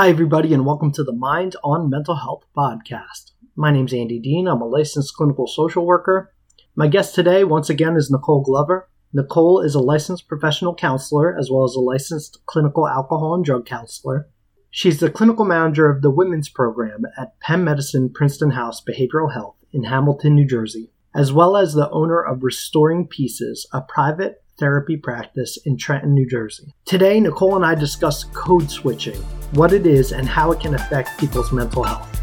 Hi, everybody, and welcome to the Mind on Mental Health podcast. My name's Andy Dean. I'm a licensed clinical social worker. My guest today, once again, is Nicole Glover. Nicole is a licensed professional counselor as well as a licensed clinical alcohol and drug counselor. She's the clinical manager of the women's program at Penn Medicine Princeton House Behavioral Health in Hamilton, New Jersey, as well as the owner of Restoring Pieces, a private therapy practice in Trenton, New Jersey. Today, Nicole and I discuss code switching, what it is, and how it can affect people's mental health.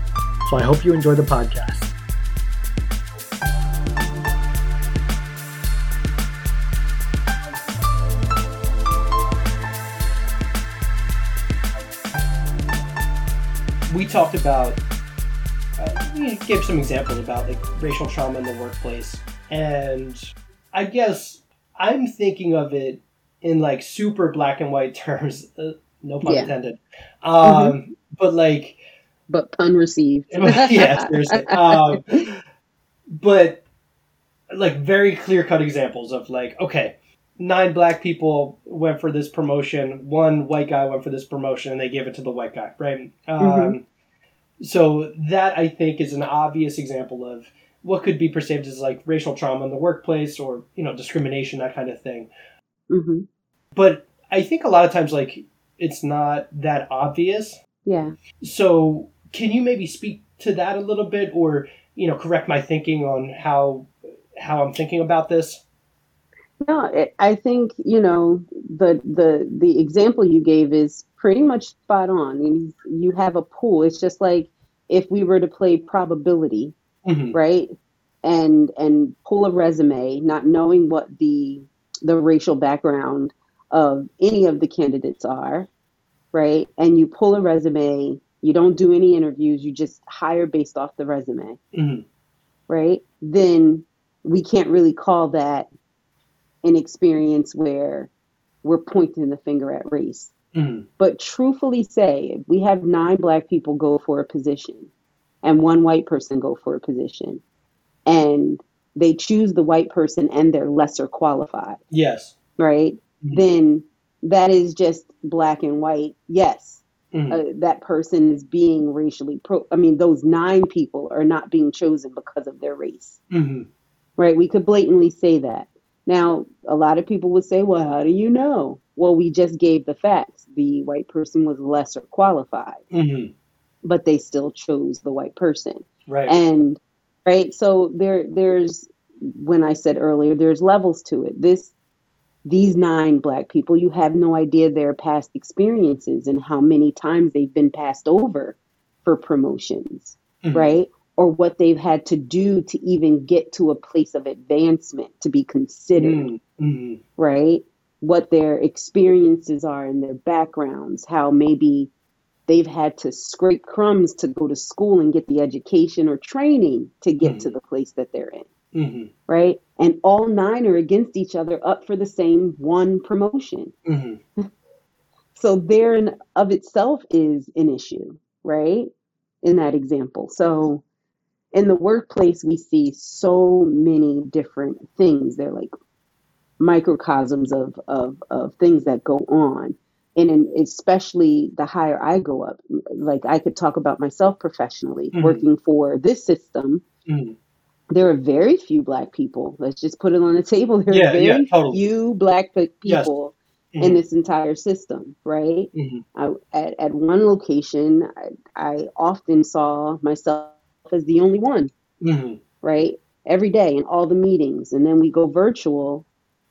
So I hope you enjoy the podcast. We talked about, uh, gave some examples about like racial trauma in the workplace, and I guess I'm thinking of it in like super black and white terms. Uh, no pun Yeah. intended. Um, But like, but pun received. yeah, seriously. Um, but like very clear cut examples of like, okay, nine black people went for this promotion, one white guy went for this promotion, and they gave it to the white guy, right? Um, Mhm. So that I think is an obvious example of what could be perceived as like racial trauma in the workplace or you know discrimination, that kind of thing. hmm But I think a lot of times like it's not that obvious. Yeah. So can you maybe speak to that a little bit, or you know, correct my thinking on how how I'm thinking about this? No, it, I think you know the the the example you gave is pretty much spot on. You, you have a pool. It's just like if we were to play probability, Mhm. right? And and pull a resume, not knowing what the the racial background of any of the candidates are, right? And you pull a resume. You don't do any interviews. You just hire based off the resume. Mhm. right? Then we can't really call that an experience where we're pointing the finger at race. Mhm. But truthfully say, if we have nine black people go for a position and one white person go for a position, and they choose the white person and they're lesser qualified, Yes. right? Mhm. Then that is just black and white. Yes, Mhm. uh, that person is being racially pro. I mean, those nine people are not being chosen because of their race Mhm. right? We could blatantly say that. Now, a lot of people would say, well, how do you know? Well, we just gave the facts. The white person was lesser qualified, Mhm. But they still chose the white person. Right. And right, so there there's when I said earlier, there's levels to it. This these nine black people, you have no idea their past experiences and how many times they've been passed over for promotions Mhm. right? Or what they've had to do to even get to a place of advancement to be considered, Mhm. Mhm. right? What their experiences are and their backgrounds, how maybe they've had to scrape crumbs to go to school and get the education or training to get to the place that they're in, Mhm. right? And all nine are against each other up for the same one promotion. Mhm. So there in of itself is an issue, right? In that example. So in the workplace we see so many different things. They're like microcosms of of, of things that go on. And in, especially the higher I go up, like I could talk about myself professionally, Mhm. working for this system. Mhm. There are very few black people. Let's just put it on the table. There Yeah, are very yeah, totally. few black pe- Yes. people in this entire system, right? Mhm. I, at, at one location, I, I often saw myself as the only one, Mhm. right? Every day in all the meetings. And then we go virtual.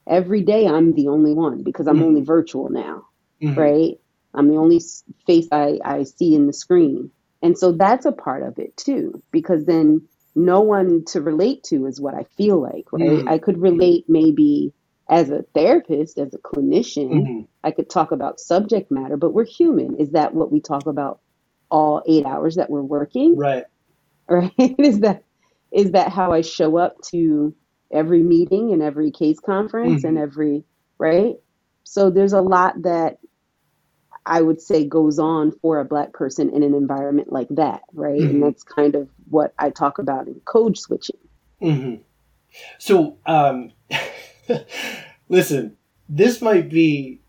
Every day, I'm the only one because I'm Mhm. only virtual now, Mhm. right? I'm the only face I, I see in the screen. And so that's a part of it too, because then no one to relate to is what I feel like, right? Mhm. I could relate maybe as a therapist, as a clinician, Mhm. I could talk about subject matter, but we're human. Is that what we talk about all eight hours that we're working? Right. Right? is that is that how I show up to every meeting and every case conference and every right? So there's a lot that I would say goes on for a black person in an environment like that, right? Mhm. And that's kind of what I talk about in code switching. hmm So, um, listen, this might be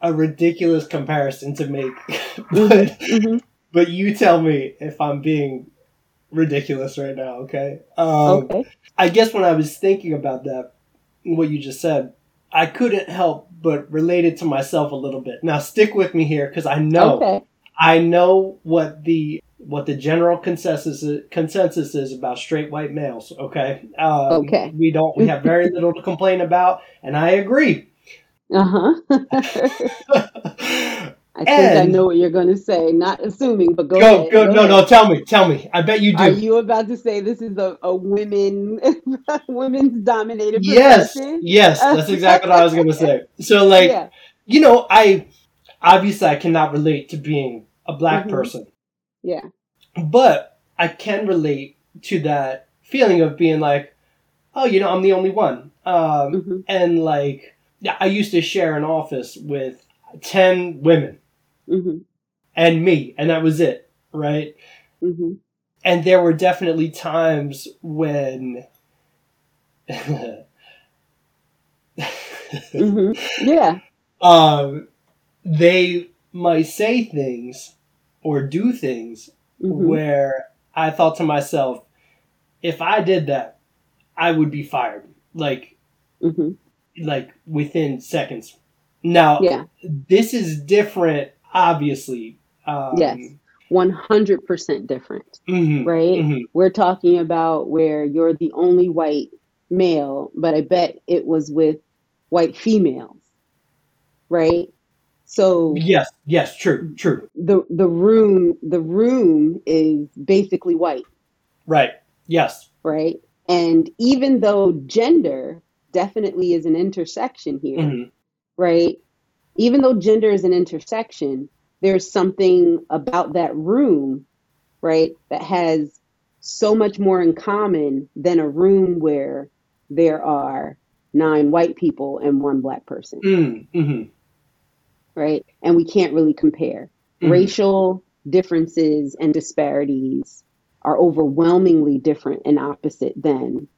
a ridiculous comparison to make, but Mm-hmm. but you tell me if I'm being ridiculous right now. Okay. Um, Okay. I guess when I was thinking about that, what you just said, I couldn't help but relate it to myself a little bit. Now stick with me here because I know Okay. I know what the what the general consensus is, consensus is about straight white males. Okay. Um, Okay. We don't. We have very little to complain about, and I agree. Uh huh. I think I know what you're going to say. Not assuming, but go, go ahead. go. go no ahead. no. Tell me tell me. I bet you do. Are you about to say this is a, a women women's dominated yes profession? yes. That's exactly what I was gonna say. So like yeah. you know I obviously I cannot relate to being a black Mhm. person. Yeah. but I can relate to that feeling of being like, oh, you know, I'm the only one. Um, hmm and like, I used to share an office with 10 women hmm and me, and that was it, right? hmm And there were definitely times when. hmm Yeah. um, they might say things or do things hmm where I thought to myself, if I did that, I would be fired. Like, hmm like within seconds. Now, Yeah. this is different, obviously. Um, Yes. One hundred percent different, mhm, right? mhm. We're talking about where you're the only white male, but I bet it was with white females, right? So Yes, yes, true, true. the the room the room is basically white, Right. Yes. right? And even though gender definitely is an intersection here, mhm, right? Even though gender is an intersection, there's something about that room, right, that has so much more in common than a room where there are nine white people and one black person, mm, mhm, right? And we can't really compare. mhm. Racial differences and disparities are overwhelmingly different and opposite than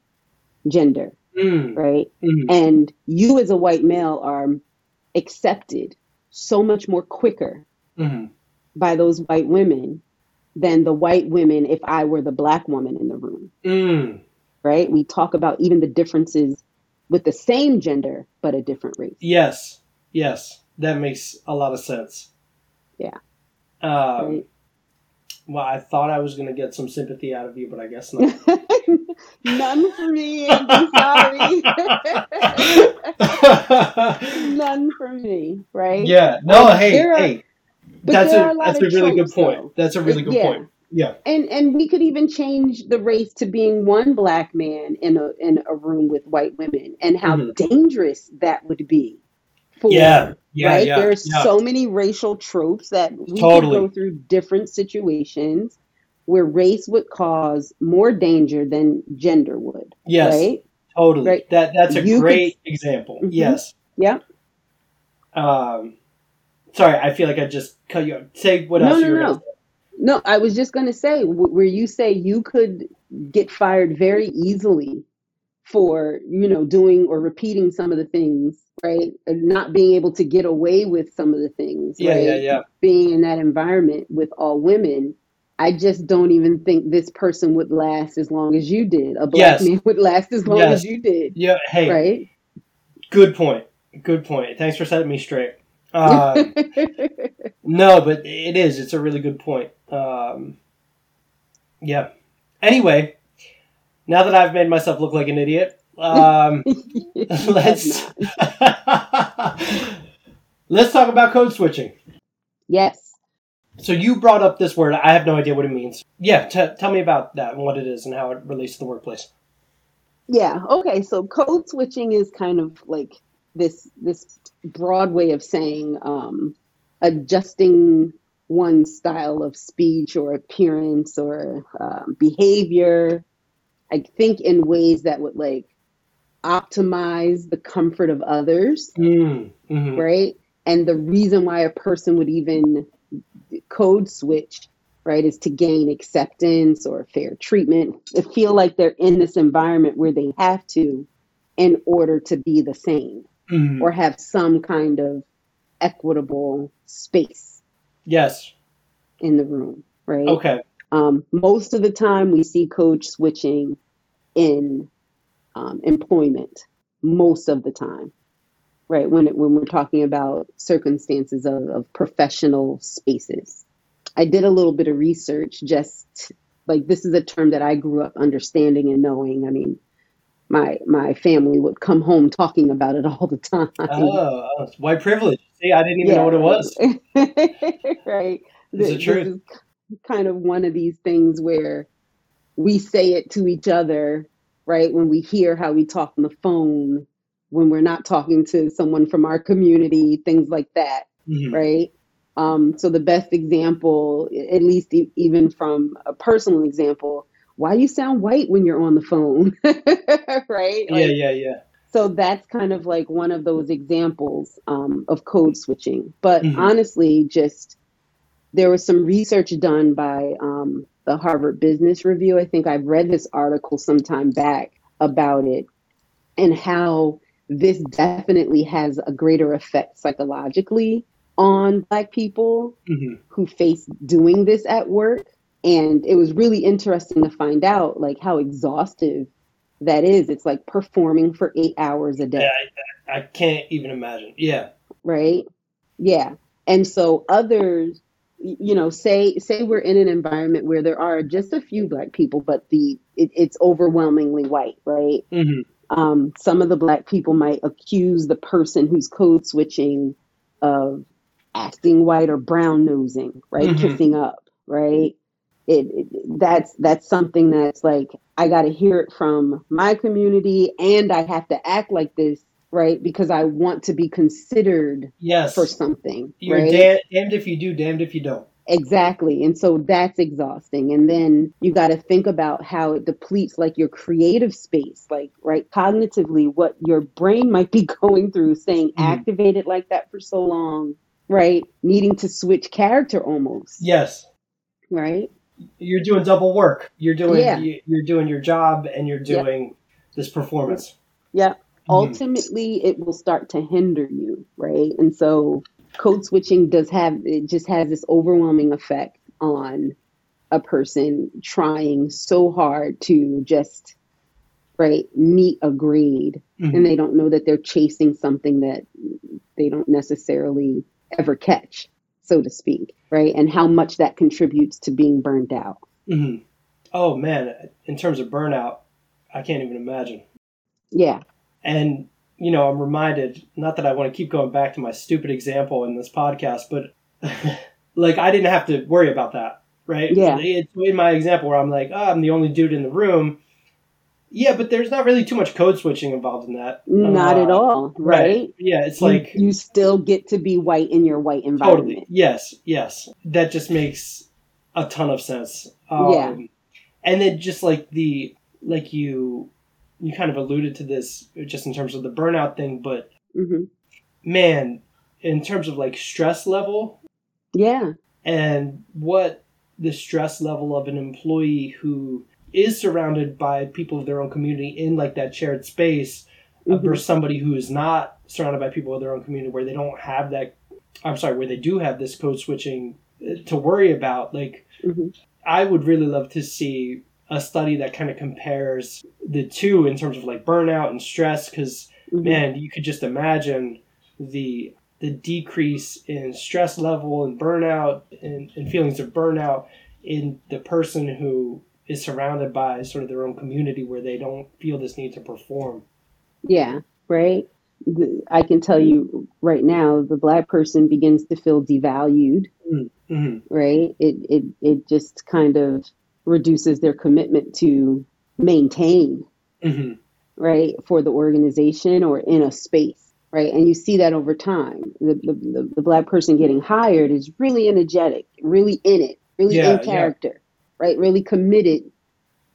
gender, Mm, right? mhm. And you as a white male are accepted so much more quicker Mhm. by those white women than the white women if I were the black woman in the room, Mm. right? We talk about even the differences with the same gender but a different race. Yes, yes, that makes a lot of sense. Yeah. Um, Right? Well, I thought I was going to get some sympathy out of you, but I guess not. None for me, Andy, sorry. None for me, right? yeah. No. Um, Hey. are- hey. but That's a a that's a really good point. though. That's a really good Yeah. point. Yeah. And and we could even change the race to being one black man in a in a room with white women and how Mhm. dangerous that would be. For, Yeah. Yeah. right? Yeah. There's yeah. so many racial tropes that we Totally. could go through different situations where race would cause more danger than gender would. yes. Right? Totally. Right. That that's a You could- great example. Mhm. Yes. Yeah. Um. Sorry, I feel like I just cut you. off. Say what No, else no, you were no. No, I was just going to say where you say you could get fired very easily for, you know, doing or repeating some of the things, right? And not being able to get away with some of the things, Yeah. right? Yeah. Yeah. Being in that environment with all women. I just don't even think this person would last as long as you did. A black Yes. man would last as long Yes. as you did, Yeah. Hey. right? Good point. Good point. Thanks for setting me straight. Um, no, but it is. It's a really good point. Um, yeah. Anyway, now that I've made myself look like an idiot, um, let's let's talk about code switching. Yes. So you brought up this word. I have no idea what it means. Yeah, t- tell me about that and what it is and how it relates to the workplace. Yeah. Okay. So code switching is kind of like this this broad way of saying um, adjusting one style of speech or appearance or um, behavior. I think in ways that would like optimize the comfort of others, Mm, hmm right? And the reason why a person would even code switch, right, is to gain acceptance or fair treatment. to feel like they're in this environment where they have to in order to be the same hmm or have some kind of equitable space Yes. in the room, right? Okay. Um, most of the time, we see code switching in um, employment. Most of the time, right? When it, when we're talking about circumstances of, of professional spaces, I did a little bit of research. Just like this is a term that I grew up understanding and knowing. I mean, my my family would come home talking about it all the time. Oh, oh, white privilege. See, I didn't even know what it was. right. It's the Th- truth. This is kind of one of these things where we say it to each other, right? When we hear how we talk on the phone, when we're not talking to someone from our community, things like that, Mhm. right? Um, so the best example, at least e- even from a personal example, why you sound white when you're on the phone, right? Yeah, Like, yeah, yeah. so that's kind of like one of those examples um, of code switching. But Mhm. honestly, just there was some research done by um, the Harvard Business Review. I think I've read this article sometime back about it and how this definitely has a greater effect psychologically on Black people Mhm. who face doing this at work. And it was really interesting to find out like how exhaustive that is. It's like performing for eight hours a day Yeah, I, I can't even imagine. Yeah. right yeah and so others you know say say we're in an environment where there are just a few black people but the it, it's overwhelmingly white right hmm um, some of the black people might accuse the person who's code switching of acting white or brown nosing right Mhm. kissing up right it, it that's that's something that's like i got to hear it from my community and i have to act like this right because i want to be considered Yes. for something You're right da- damned if you do, damned if you don't. Exactly. And so that's exhausting. And then you got to think about how it depletes like your creative space, like, right, cognitively, what your brain might be going through, staying Mhm. activated like that for so long, right? Needing to switch character almost, Yes. right? You're doing double work. You're doing Yeah. you, you're doing your job and you're Yep. doing this performance. Yeah. Mhm. Ultimately, it will start to hinder you, right? And so code switching does have, it just has this overwhelming effect on a person trying so hard to just, right, meet a grade. Mhm. And they don't know that they're chasing something that they don't necessarily ever catch, so to speak, right? And how much that contributes to being burned out. Mhm. Oh man, in terms of burnout, I can't even imagine. Yeah. And you know, I'm reminded not that I want to keep going back to my stupid example in this podcast, but like I didn't have to worry about that, right? Yeah. It's in my example where I'm like, oh, I'm the only dude in the room. Yeah, but there's not really too much code switching involved in that. Not Uh, at all, right? Yeah, it's You- like you, still get to be white in your white environment. Totally. Yes, yes. That just makes a ton of sense. Um, Yeah. And then just like the like you you kind of alluded to this just in terms of the burnout thing, but hmm man, in terms of like stress level Yeah. and what the stress level of an employee who is surrounded by people of their own community in like that shared space uh, Mhm. versus somebody who is not surrounded by people of their own community where they don't have that i'm sorry where they do have this code switching to worry about like Mhm. i would really love to see a study that kind of compares the two in terms of like burnout and stress because Mhm. man you could just imagine the the decrease in stress level and burnout and, and feelings of burnout in the person who is surrounded by sort of their own community where they don't feel this need to perform Yeah. Right. I can tell you right now, the black person begins to feel devalued. hmm Right. It it it just kind of reduces their commitment to maintain hmm right for the organization or in a space right? And you see that over time. The, the, the, black person getting hired is really energetic really in it really Yeah, in yeah. character right? Really committed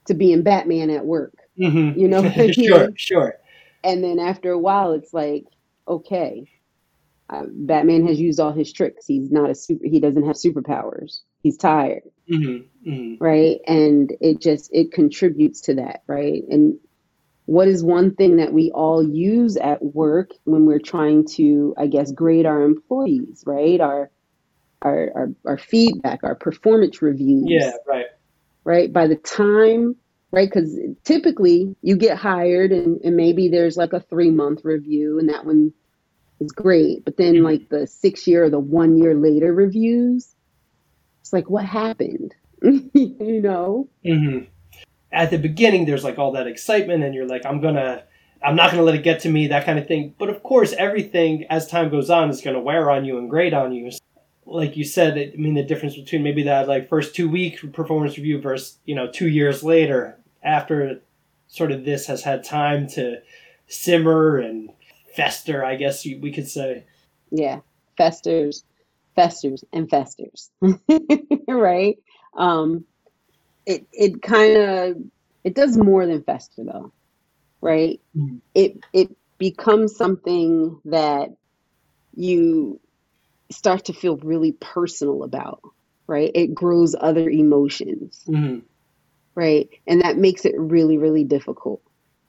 to being batman at work hmm You know? Sure sure. And then after a while it's like okay uh, batman has used all his tricks. He's not a super he doesn't have superpowers he's tired hmm hmm right and it just it contributes to that right and what is one thing that we all use at work when we're trying to, I guess, grade our employees, right? Our our our, our feedback, our performance reviews. Yeah, right. Right. By the time right? Because typically you get hired and, and maybe there's like a three month review and that one is great. But then, like the six year or the one year later reviews, it's like, what happened? you know? Mm-hmm. At the beginning, there's like all that excitement, and you're like, I'm gonna. I'm not going to let it get to me, that kind of thing. But of course, everything as time goes on is going to wear on you and grade on you. Like you said, I mean, the difference between maybe that like first two week performance review versus you know two years later, after sort of this has had time to simmer and fester, I guess we could say. Yeah, festers, festers, and festers, right? Um, it it kind of it does more than fester though, right? Mm-hmm. It it becomes something that you start to feel really personal about, right? It grows other emotions. Mm-hmm right? And that makes it really, really difficult.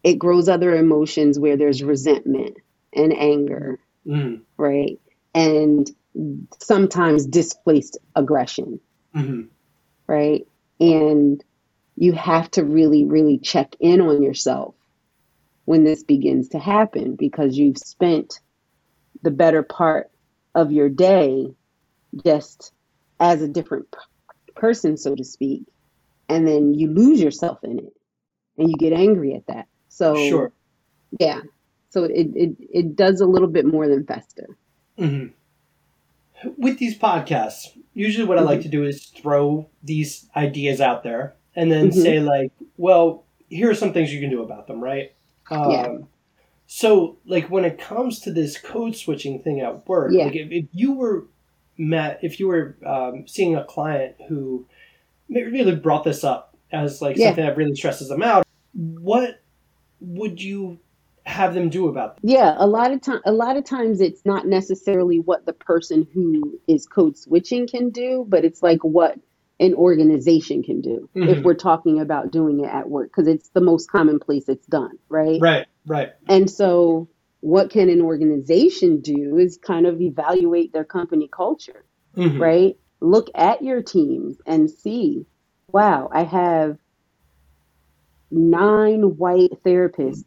It grows other emotions where there's resentment and anger, mm. right? And sometimes displaced aggression, mm-hmm. right? And you have to really, really check in on yourself when this begins to happen because you've spent the better part of your day just as a different person, so to speak, and then you lose yourself in it and you get angry at that. So sure, yeah. So it it it does a little bit more than fester. Mm-hmm. With these podcasts, usually what mm-hmm. I like mm-hmm. to do is throw these ideas out there and then mm-hmm. say like, well, here are some things you can do about them, right? Um, yeah. So, like, when it comes to this code switching thing at work, yeah. like, if, if you were met, if you were um, seeing a client who really brought this up as like yeah. something that really stresses them out. What would you have them do about that? Yeah, a lot of time a lot of times it's not necessarily what the person who is code switching can do, but it's like what an organization can do mm-hmm. if we're talking about doing it at work because it's the most common place it's done, right? Right, right. And so what can an organization do is kind of evaluate their company culture, mm-hmm. right? look at your teams and see, wow, I have nine white therapists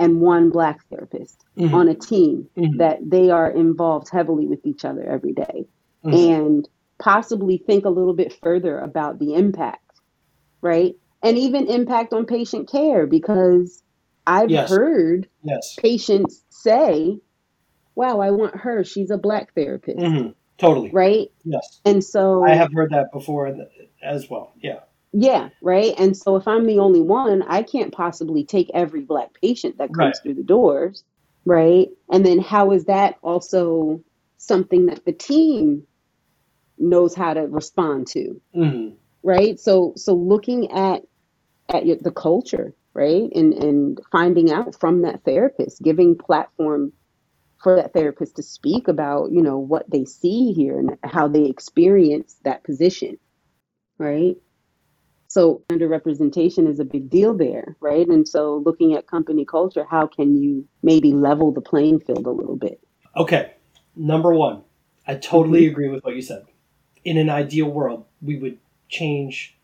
and one black therapist mm-hmm. on a team mm-hmm. that they are involved heavily with each other every day. Mm-hmm. and possibly think a little bit further about the impact, right? And even impact on patient care because I've yes. heard yes. patients say, wow, I want her. She's a black therapist. Mm-hmm. Totally. Right? Yes. And so I have heard that before as well. Yeah. Yeah, right. And so if I'm the only one, I can't possibly take every black patient that comes right. through the doors, right? And then how is that also something that the team knows how to respond to, mm-hmm. right? So so looking at at your, the culture, right, and and finding out from that therapist, giving platform for that therapist to speak about, you know, what they see here and how they experience that position, right? So underrepresentation is a big deal there, right? And so looking at company culture, how can you maybe level the playing field a little bit? Okay. Number one, I totally mm-hmm. agree with what you said. In an ideal world, we would change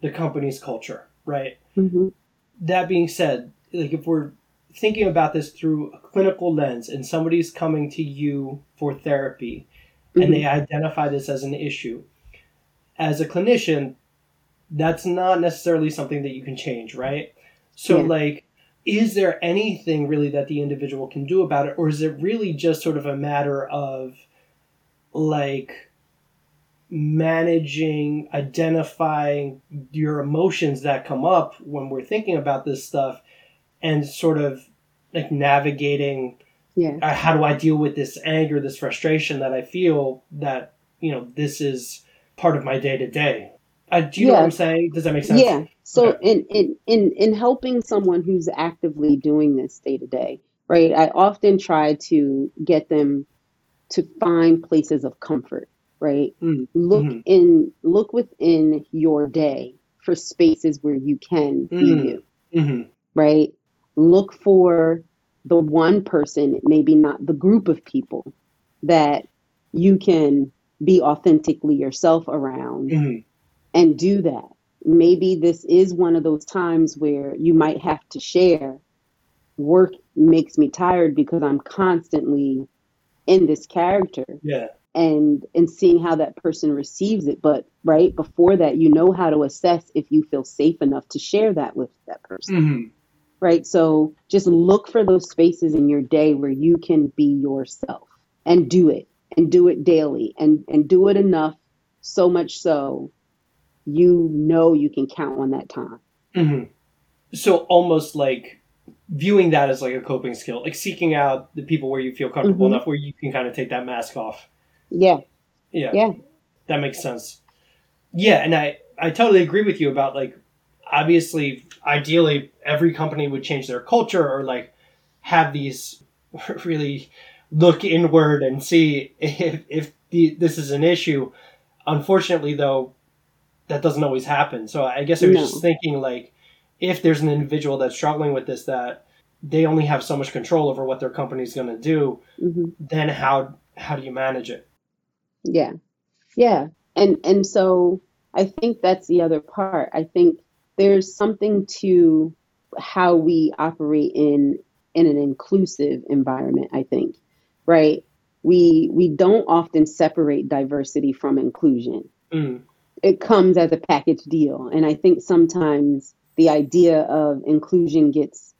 the company's culture, right? Mm-hmm. That being said, like if we're thinking about this through a clinical lens and somebody's coming to you for therapy mm-hmm. and they mm-hmm. identify this as an issue, as a clinician, that's not necessarily something that you can change, right? So, yeah. like, is there anything really that the individual can do about it, or is it really just sort of a matter of like managing, identifying your emotions that come up when we're thinking about this stuff and sort of like navigating yeah uh, how do i deal with this anger this frustration that i feel that you know this is part of my day to day do you yeah. know what i'm saying does that make sense yeah so okay. in, in in in helping someone who's actively doing this day to day right i often try to get them to find places of comfort right mm-hmm. look mm-hmm. in look within your day for spaces where you can mm-hmm. be you mm-hmm. right look for the one person, maybe not the group of people that you can be authentically yourself around hmm and do that. Maybe this is one of those times where you might have to share. Work makes me tired because I'm constantly in this character Yeah. and and seeing how that person receives it. But right before that you know how to assess if you feel safe enough to share that with that person. Hmm right? So just look for those spaces in your day where you can be yourself and do it and do it daily and and do it enough so much so you know you can count on that time hmm So almost like viewing that as like a coping skill, like seeking out the people where you feel comfortable Mhm. enough where you can kind of take that mask off. yeah Yeah. Yeah. That makes sense. Yeah, and I I totally agree with you about like obviously ideally every company would change their culture or like have these really look inward and see if if the, this is an issue. Unfortunately though that doesn't always happen. So I guess I was No. just thinking like if there's an individual that's struggling with this that they only have so much control over what their company's going to do, hmm then how how do you manage it? Yeah. Yeah. And and so I think that's the other part. I think there's something to how we operate in in an inclusive environment, I think. Right? We we don't often separate diversity from inclusion. Mm. It comes as a package deal. And I think sometimes the idea of inclusion gets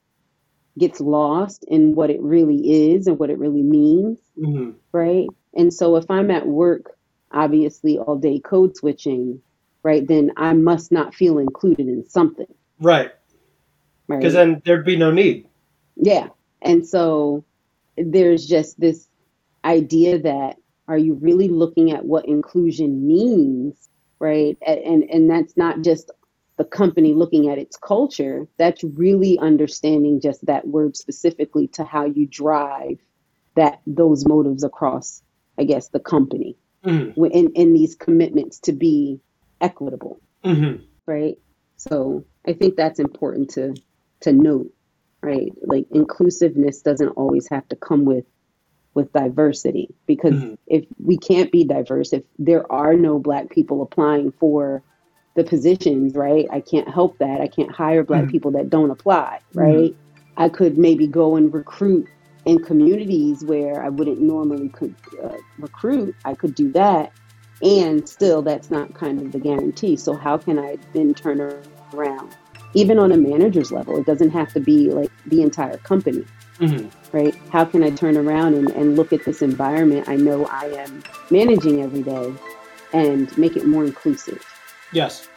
gets lost in what it really is and what it really means hmm right? And so if I'm at work, obviously all day code switching, right, then I must not feel included in something, Right. right? Because then there'd be no need. yeah. And so there's just this idea that are you really looking at what inclusion means, right? And and that's not just the company looking at its culture, that's really understanding just that word specifically to how you drive that those motives across, I guess, the company. hmm in, in these commitments to be equitable, hmm right? So I think that's important to to note, right? Like inclusiveness doesn't always have to come with with diversity because Mhm. if we can't be diverse, if there are no black people applying for the positions, right? I can't help that. I can't hire black Mhm. people that don't apply, right? I could maybe go and recruit in communities where I wouldn't normally could uh, recruit. I could do that, and still, that's not kind of the guarantee. So how can I then turn around, even on a manager's level? It doesn't have to be like the entire company, hmm right? How can I turn around and, and look at this environment I know I am managing every day, and make it more inclusive? Yes.